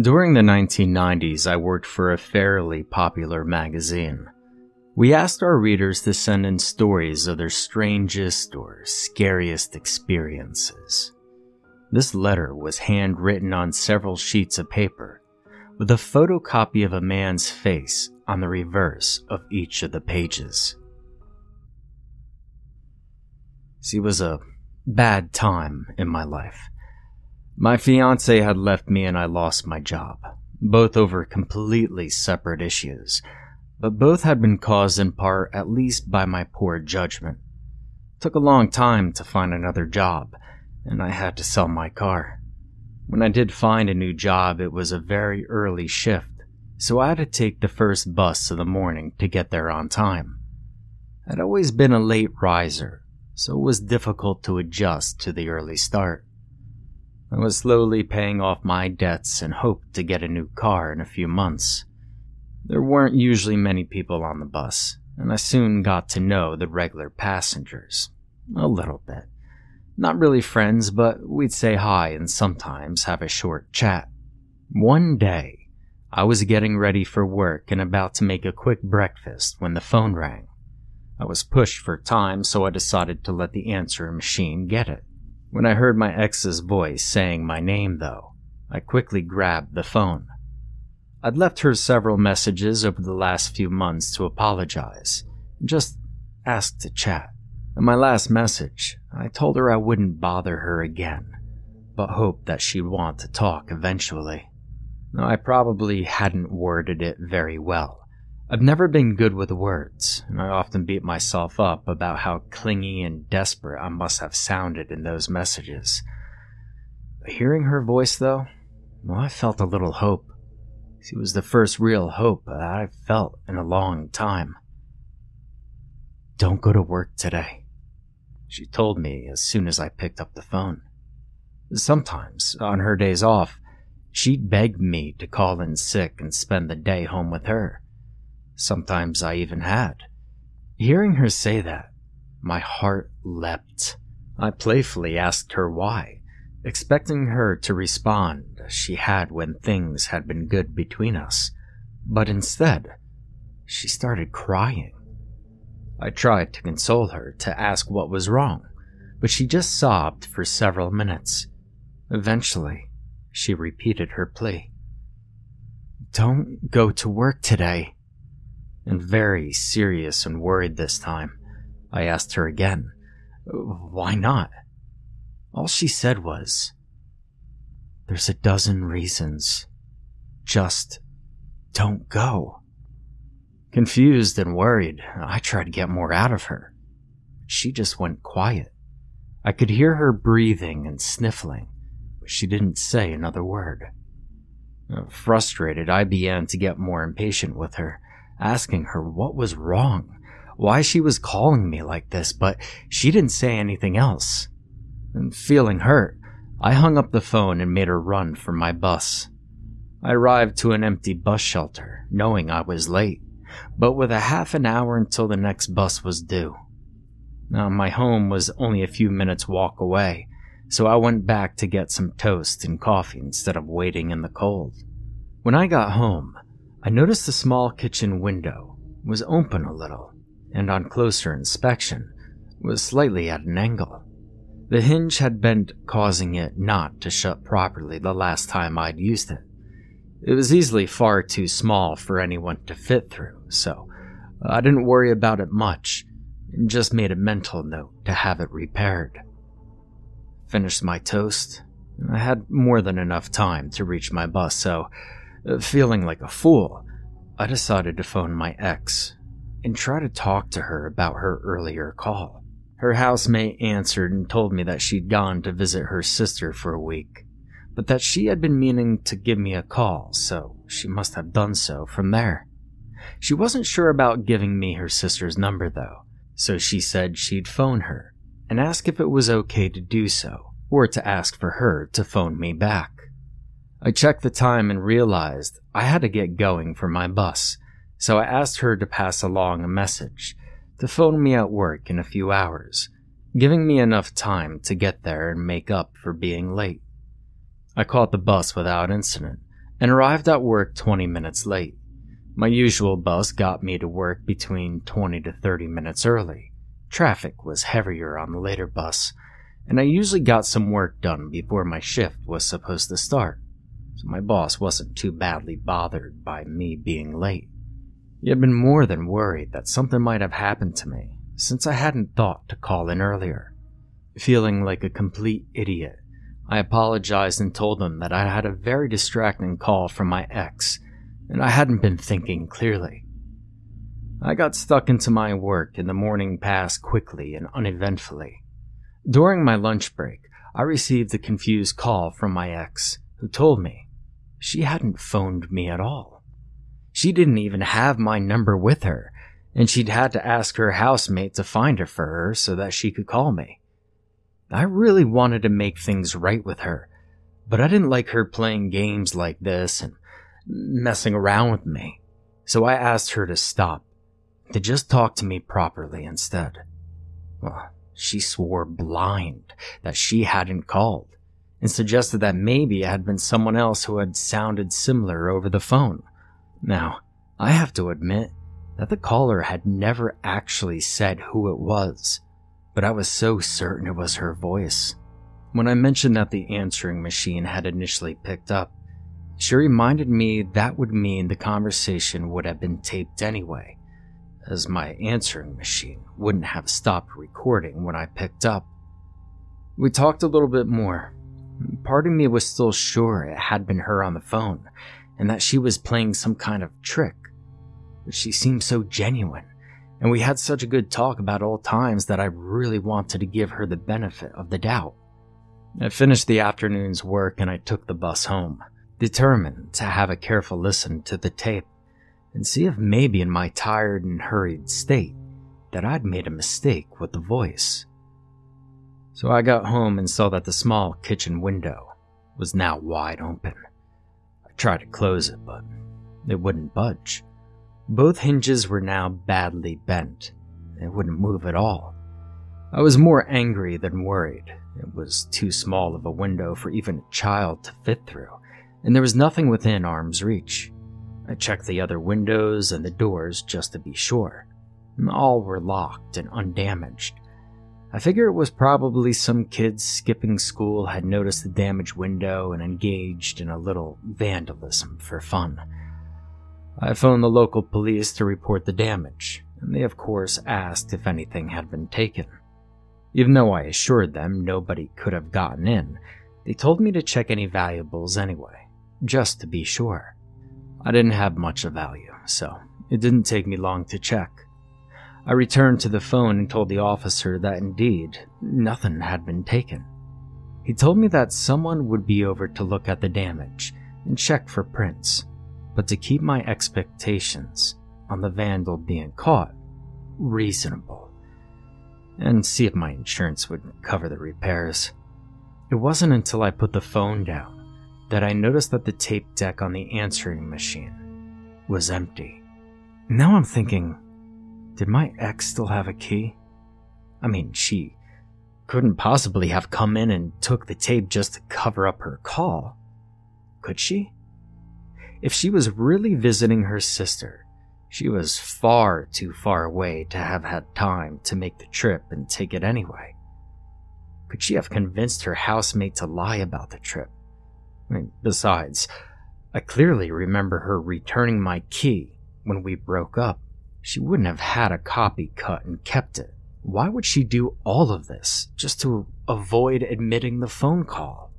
During the 1990s, I worked for a fairly popular magazine. We asked our readers to send in stories of their strangest or scariest experiences. This letter was handwritten on several sheets of paper, with a photocopy of a man's face on the reverse of each of the pages. See, it was a bad time in my life. My fiance had left me and I lost my job, both over completely separate issues, but both had been caused in part at least by my poor judgment. It took a long time to find another job, and I had to sell my car. When I did find a new job, it was a very early shift, so I had to take the first bus of the morning to get there on time. I'd always been a late riser, so it was difficult to adjust to the early start. I was slowly paying off my debts and hoped to get a new car in a few months. There weren't usually many people on the bus, and I soon got to know the regular passengers. A little bit. Not really friends, but we'd say hi and sometimes have a short chat. One day, I was getting ready for work and about to make a quick breakfast when the phone rang. I was pushed for time, so I decided to let the answering machine get it. When I heard my ex's voice saying my name, though, I quickly grabbed the phone. I'd left her several messages over the last few months to apologize, just ask to chat. In my last message, I told her I wouldn't bother her again, but hoped that she'd want to talk eventually. Now, I probably hadn't worded it very well, I've never been good with words, and I often beat myself up about how clingy and desperate I must have sounded in those messages. But hearing her voice, though, well, I felt a little hope. She was the first real hope that I've felt in a long time. Don't go to work today, she told me as soon as I picked up the phone. Sometimes, on her days off, she'd beg me to call in sick and spend the day home with her. Sometimes I even had. Hearing her say that, my heart leapt. I playfully asked her why, expecting her to respond as she had when things had been good between us. But instead, she started crying. I tried to console her to ask what was wrong, but she just sobbed for several minutes. Eventually, she repeated her plea. Don't go to work today and very serious and worried this time. I asked her again, Why not? All she said was, There's a dozen reasons. Just don't go. Confused and worried, I tried to get more out of her. She just went quiet. I could hear her breathing and sniffling, but she didn't say another word. Frustrated, I began to get more impatient with her asking her what was wrong, why she was calling me like this, but she didn't say anything else. And feeling hurt, I hung up the phone and made a run for my bus. I arrived to an empty bus shelter, knowing I was late, but with a half an hour until the next bus was due. Now, my home was only a few minutes' walk away, so I went back to get some toast and coffee instead of waiting in the cold. When I got home, I noticed the small kitchen window was open a little, and on closer inspection, was slightly at an angle. The hinge had bent, causing it not to shut properly the last time I'd used it. It was easily far too small for anyone to fit through, so I didn't worry about it much, and just made a mental note to have it repaired. Finished my toast. I had more than enough time to reach my bus, so Uh, feeling like a fool, I decided to phone my ex and try to talk to her about her earlier call. Her housemate answered and told me that she'd gone to visit her sister for a week, but that she had been meaning to give me a call, so she must have done so from there. She wasn't sure about giving me her sister's number, though, so she said she'd phone her and ask if it was okay to do so, or to ask for her to phone me back. I checked the time and realized I had to get going for my bus, so I asked her to pass along a message to phone me at work in a few hours, giving me enough time to get there and make up for being late. I caught the bus without incident and arrived at work 20 minutes late. My usual bus got me to work between 20 to 30 minutes early. Traffic was heavier on the later bus, and I usually got some work done before my shift was supposed to start, so my boss wasn't too badly bothered by me being late. He had been more than worried that something might have happened to me, since I hadn't thought to call in earlier. Feeling like a complete idiot, I apologized and told him that I had a very distracting call from my ex and I hadn't been thinking clearly. I got stuck into my work and the morning passed quickly and uneventfully. During my lunch break, I received a confused call from my ex, who told me she hadn't phoned me at all. She didn't even have my number with her, and she'd had to ask her housemate to find her for her so that she could call me. I really wanted to make things right with her, but I didn't like her playing games like this and messing around with me, so I asked her to stop, to just talk to me properly instead. Well, she swore blind that she hadn't called and suggested that maybe it had been someone else who had sounded similar over the phone. Now, I have to admit that the caller had never actually said who it was, but I was so certain it was her voice. When I mentioned that the answering machine had initially picked up, she reminded me that would mean the conversation would have been taped anyway, as my answering machine wouldn't have stopped recording when I picked up. We talked a little bit more. Part of me was still sure it had been her on the phone and that she was playing some kind of trick. But she seemed so genuine, and we had such a good talk about old times that I really wanted to give her the benefit of the doubt. I finished the afternoon's work and I took the bus home determined to have a careful listen to the tape and see if maybe in my tired and hurried state that I'd made a mistake with the voice. So I got home and saw that the small kitchen window was now wide open. I tried to close it, but it wouldn't budge. Both hinges were now badly bent. It wouldn't move at all. I was more angry than worried. It was too small of a window for even a child to fit through and there was nothing within arm's reach. I checked the other windows and the doors just to be sure. All were locked and undamaged. I figure it was probably some kids skipping school had noticed the damaged window and engaged in a little vandalism for fun. I phoned the local police to report the damage, and they of course asked if anything had been taken. Even though I assured them nobody could have gotten in, they told me to check any valuables anyway just to be sure. I didn't have much of value, so it didn't take me long to check. I returned to the phone and told the officer that indeed nothing had been taken. He told me that someone would be over to look at the damage and check for prints, but to keep my expectations on the vandal being caught reasonable and see if my insurance would cover the repairs. It wasn't until I put the phone down that I noticed that the tape deck on the answering machine was empty. Now I'm thinking, did my ex still have a key? I mean, she couldn't possibly have come in and took the tape just to cover up her call. Could she? If she was really visiting her sister, she was far too far away to have had time to make the trip and take it anyway. Could she have convinced her housemate to lie about the trip? I mean, Besides, I clearly remember her returning my key when we broke up. She wouldn't have had a copy cut and kept it. Why would she do all of this just to avoid admitting the phone call?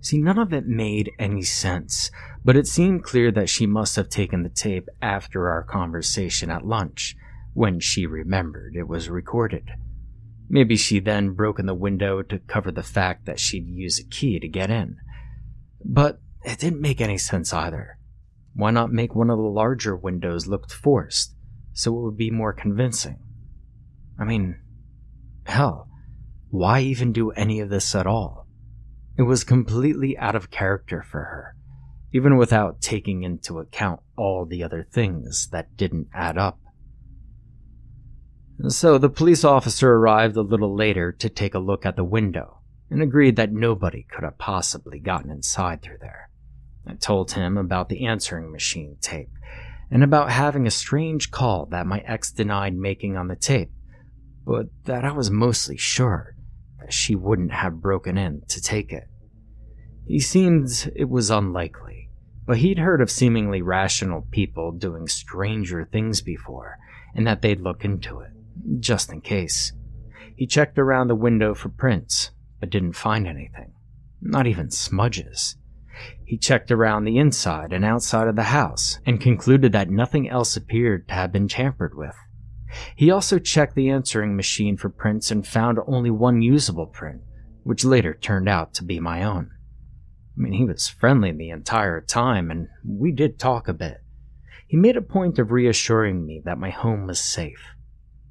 See, none of it made any sense, but it seemed clear that she must have taken the tape after our conversation at lunch, when she remembered it was recorded. Maybe she then broken the window to cover the fact that she'd use a key to get in. But it didn't make any sense either. Why not make one of the larger windows look forced, so it would be more convincing? I mean, hell, why even do any of this at all? It was completely out of character for her, even without taking into account all the other things that didn't add up. So the police officer arrived a little later to take a look at the window and agreed that nobody could have possibly gotten inside through there. I told him about the answering machine tape and about having a strange call that my ex denied making on the tape, but that I was mostly sure that she wouldn't have broken in to take it. He seemed it was unlikely, but he'd heard of seemingly rational people doing stranger things before, and that they'd look into it, just in case. He checked around the window for prints, but didn't find anything, not even smudges. He checked around the inside and outside of the house and concluded that nothing else appeared to have been tampered with. He also checked the answering machine for prints and found only one usable print, which later turned out to be my own. I mean, he was friendly the entire time, and we did talk a bit. He made a point of reassuring me that my home was safe,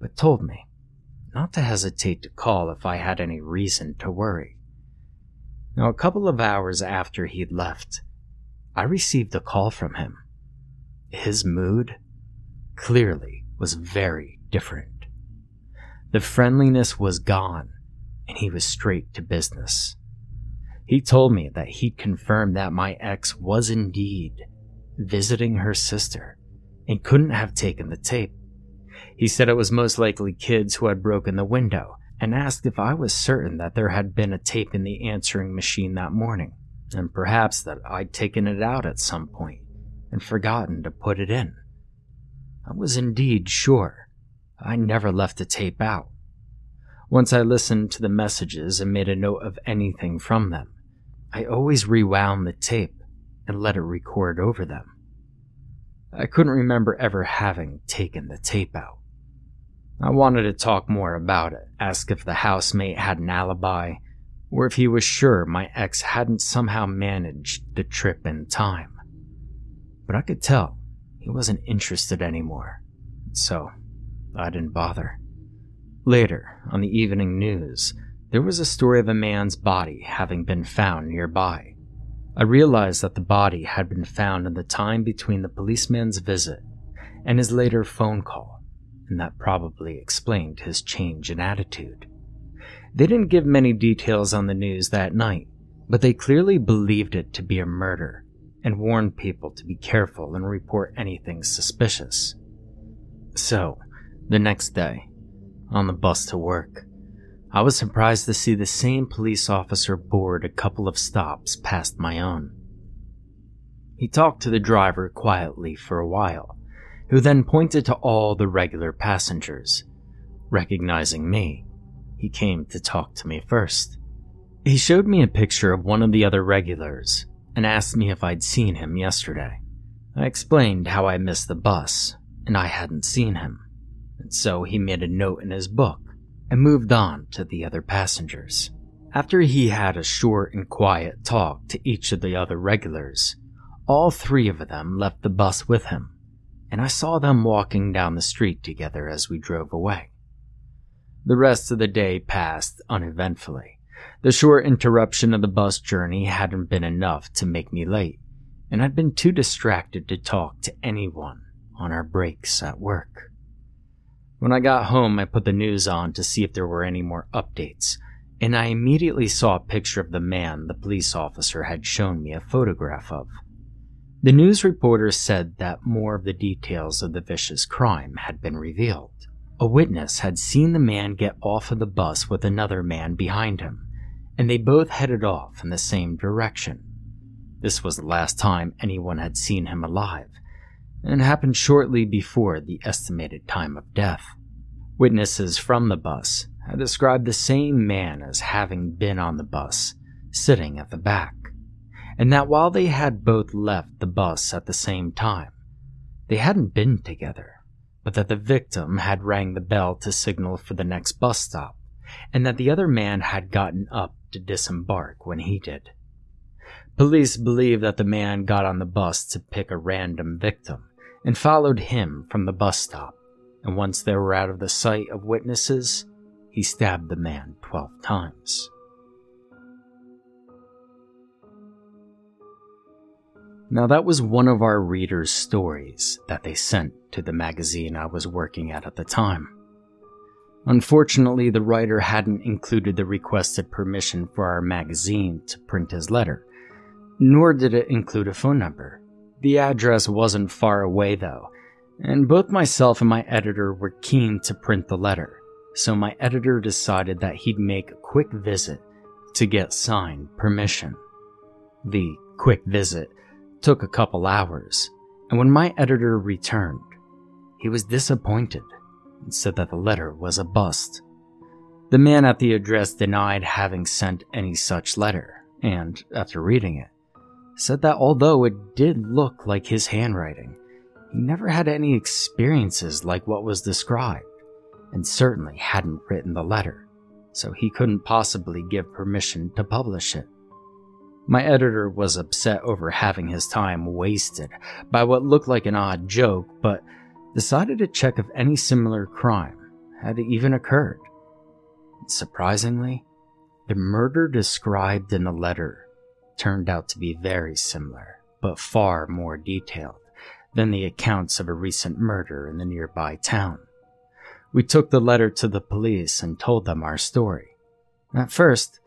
but told me not to hesitate to call if I had any reason to worry. Now, a couple of hours after he'd left, I received a call from him. His mood clearly was very different. The friendliness was gone, and he was straight to business. He told me that he'd confirmed that my ex was indeed visiting her sister and couldn't have taken the tape. He said it was most likely kids who had broken the window and asked if I was certain that there had been a tape in the answering machine that morning, and perhaps that I'd taken it out at some point and forgotten to put it in. I was indeed sure. I never left the tape out. Once I listened to the messages and made a note of anything from them, I always rewound the tape and let it record over them. I couldn't remember ever having taken the tape out. I wanted to talk more about it, ask if the housemate had an alibi, or if he was sure my ex hadn't somehow managed the trip in time. But I could tell he wasn't interested anymore, so I didn't bother. Later, on the evening news, there was a story of a man's body having been found nearby. I realized that the body had been found in the time between the policeman's visit and his later phone call and that probably explained his change in attitude. They didn't give many details on the news that night, but they clearly believed it to be a murder and warned people to be careful and report anything suspicious. So, the next day, on the bus to work, I was surprised to see the same police officer board a couple of stops past my own. He talked to the driver quietly for a while who then pointed to all the regular passengers. Recognizing me, he came to talk to me first. He showed me a picture of one of the other regulars and asked me if I'd seen him yesterday. I explained how I missed the bus and I hadn't seen him, and so he made a note in his book and moved on to the other passengers. After he had a short and quiet talk to each of the other regulars, all three of them left the bus with him and I saw them walking down the street together as we drove away. The rest of the day passed uneventfully. The short interruption of the bus journey hadn't been enough to make me late, and I'd been too distracted to talk to anyone on our breaks at work. When I got home, I put the news on to see if there were any more updates, and I immediately saw a picture of the man the police officer had shown me a photograph of. The news reporter said that more of the details of the vicious crime had been revealed. A witness had seen the man get off of the bus with another man behind him, and they both headed off in the same direction. This was the last time anyone had seen him alive, and happened shortly before the estimated time of death. Witnesses from the bus had described the same man as having been on the bus, sitting at the back and that while they had both left the bus at the same time, they hadn't been together, but that the victim had rang the bell to signal for the next bus stop, and that the other man had gotten up to disembark when he did. Police believe that the man got on the bus to pick a random victim and followed him from the bus stop, and once they were out of the sight of witnesses, he stabbed the man 12 times. Now, that was one of our readers' stories that they sent to the magazine I was working at at the time. Unfortunately, the writer hadn't included the requested permission for our magazine to print his letter, nor did it include a phone number. The address wasn't far away, though, and both myself and my editor were keen to print the letter, so my editor decided that he'd make a quick visit to get signed permission. The quick visit took a couple hours, and when my editor returned, he was disappointed and said that the letter was a bust. The man at the address denied having sent any such letter, and after reading it, said that although it did look like his handwriting, he never had any experiences like what was described, and certainly hadn't written the letter, so he couldn't possibly give permission to publish it. My editor was upset over having his time wasted by what looked like an odd joke, but decided to check if any similar crime had even occurred. Surprisingly, the murder described in the letter turned out to be very similar, but far more detailed than the accounts of a recent murder in the nearby town. We took the letter to the police and told them our story. At first,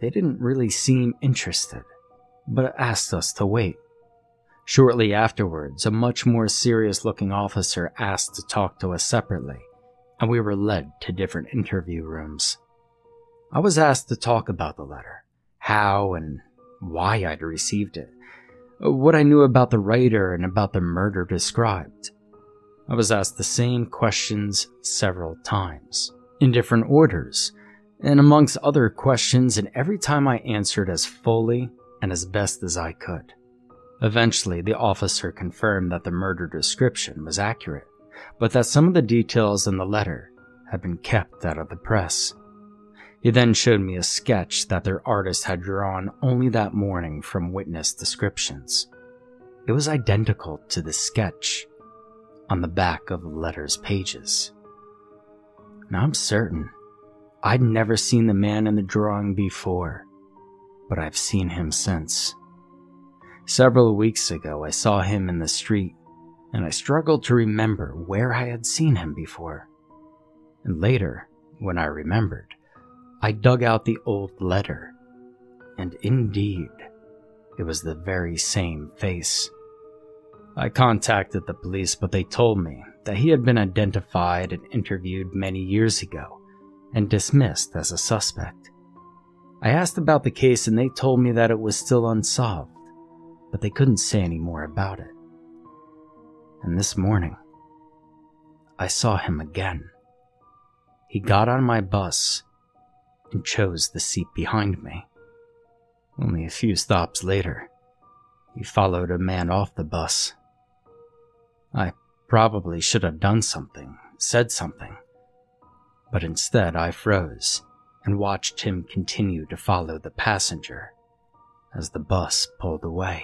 they didn't really seem interested, but asked us to wait. Shortly afterwards, a much more serious looking officer asked to talk to us separately, and we were led to different interview rooms. I was asked to talk about the letter, how and why I'd received it, what I knew about the writer and about the murder described. I was asked the same questions several times, in different orders, and amongst other questions, and every time I answered as fully and as best as I could. Eventually, the officer confirmed that the murder description was accurate, but that some of the details in the letter had been kept out of the press. He then showed me a sketch that their artist had drawn only that morning from witness descriptions. It was identical to the sketch on the back of the letter's pages. Now I'm certain I'd never seen the man in the drawing before, but I've seen him since. Several weeks ago, I saw him in the street, and I struggled to remember where I had seen him before. And later, when I remembered, I dug out the old letter, and indeed, it was the very same face. I contacted the police, but they told me that he had been identified and interviewed many years ago and dismissed as a suspect. I asked about the case and they told me that it was still unsolved, but they couldn't say any more about it. And this morning, I saw him again. He got on my bus and chose the seat behind me. Only a few stops later, he followed a man off the bus. I probably should have done something, said something, but instead I froze and watched him continue to follow the passenger as the bus pulled away.